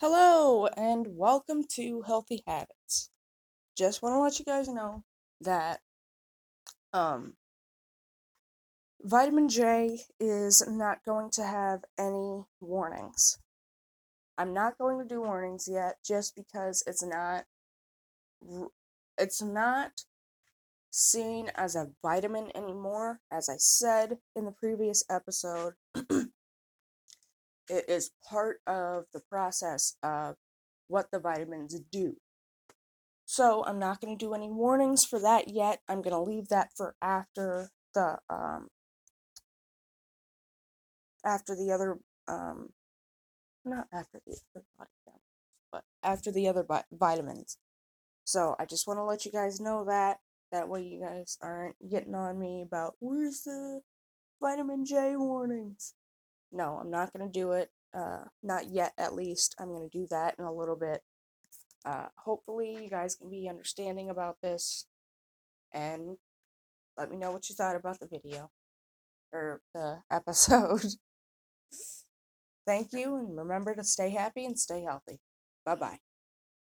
Hello and welcome to Healthy Habits. Just want to let you guys know that um vitamin J is not going to have any warnings. I'm not going to do warnings yet just because it's not it's not seen as a vitamin anymore as I said in the previous episode. It is part of the process of what the vitamins do. So I'm not going to do any warnings for that yet. I'm going to leave that for after the um after the other um not after the other but after the other vitamins. So I just want to let you guys know that that way you guys aren't getting on me about where's the vitamin J warnings. No, I'm not going to do it. Uh, not yet, at least. I'm going to do that in a little bit. Uh, hopefully, you guys can be understanding about this and let me know what you thought about the video or the episode. Thank you, and remember to stay happy and stay healthy. Bye bye.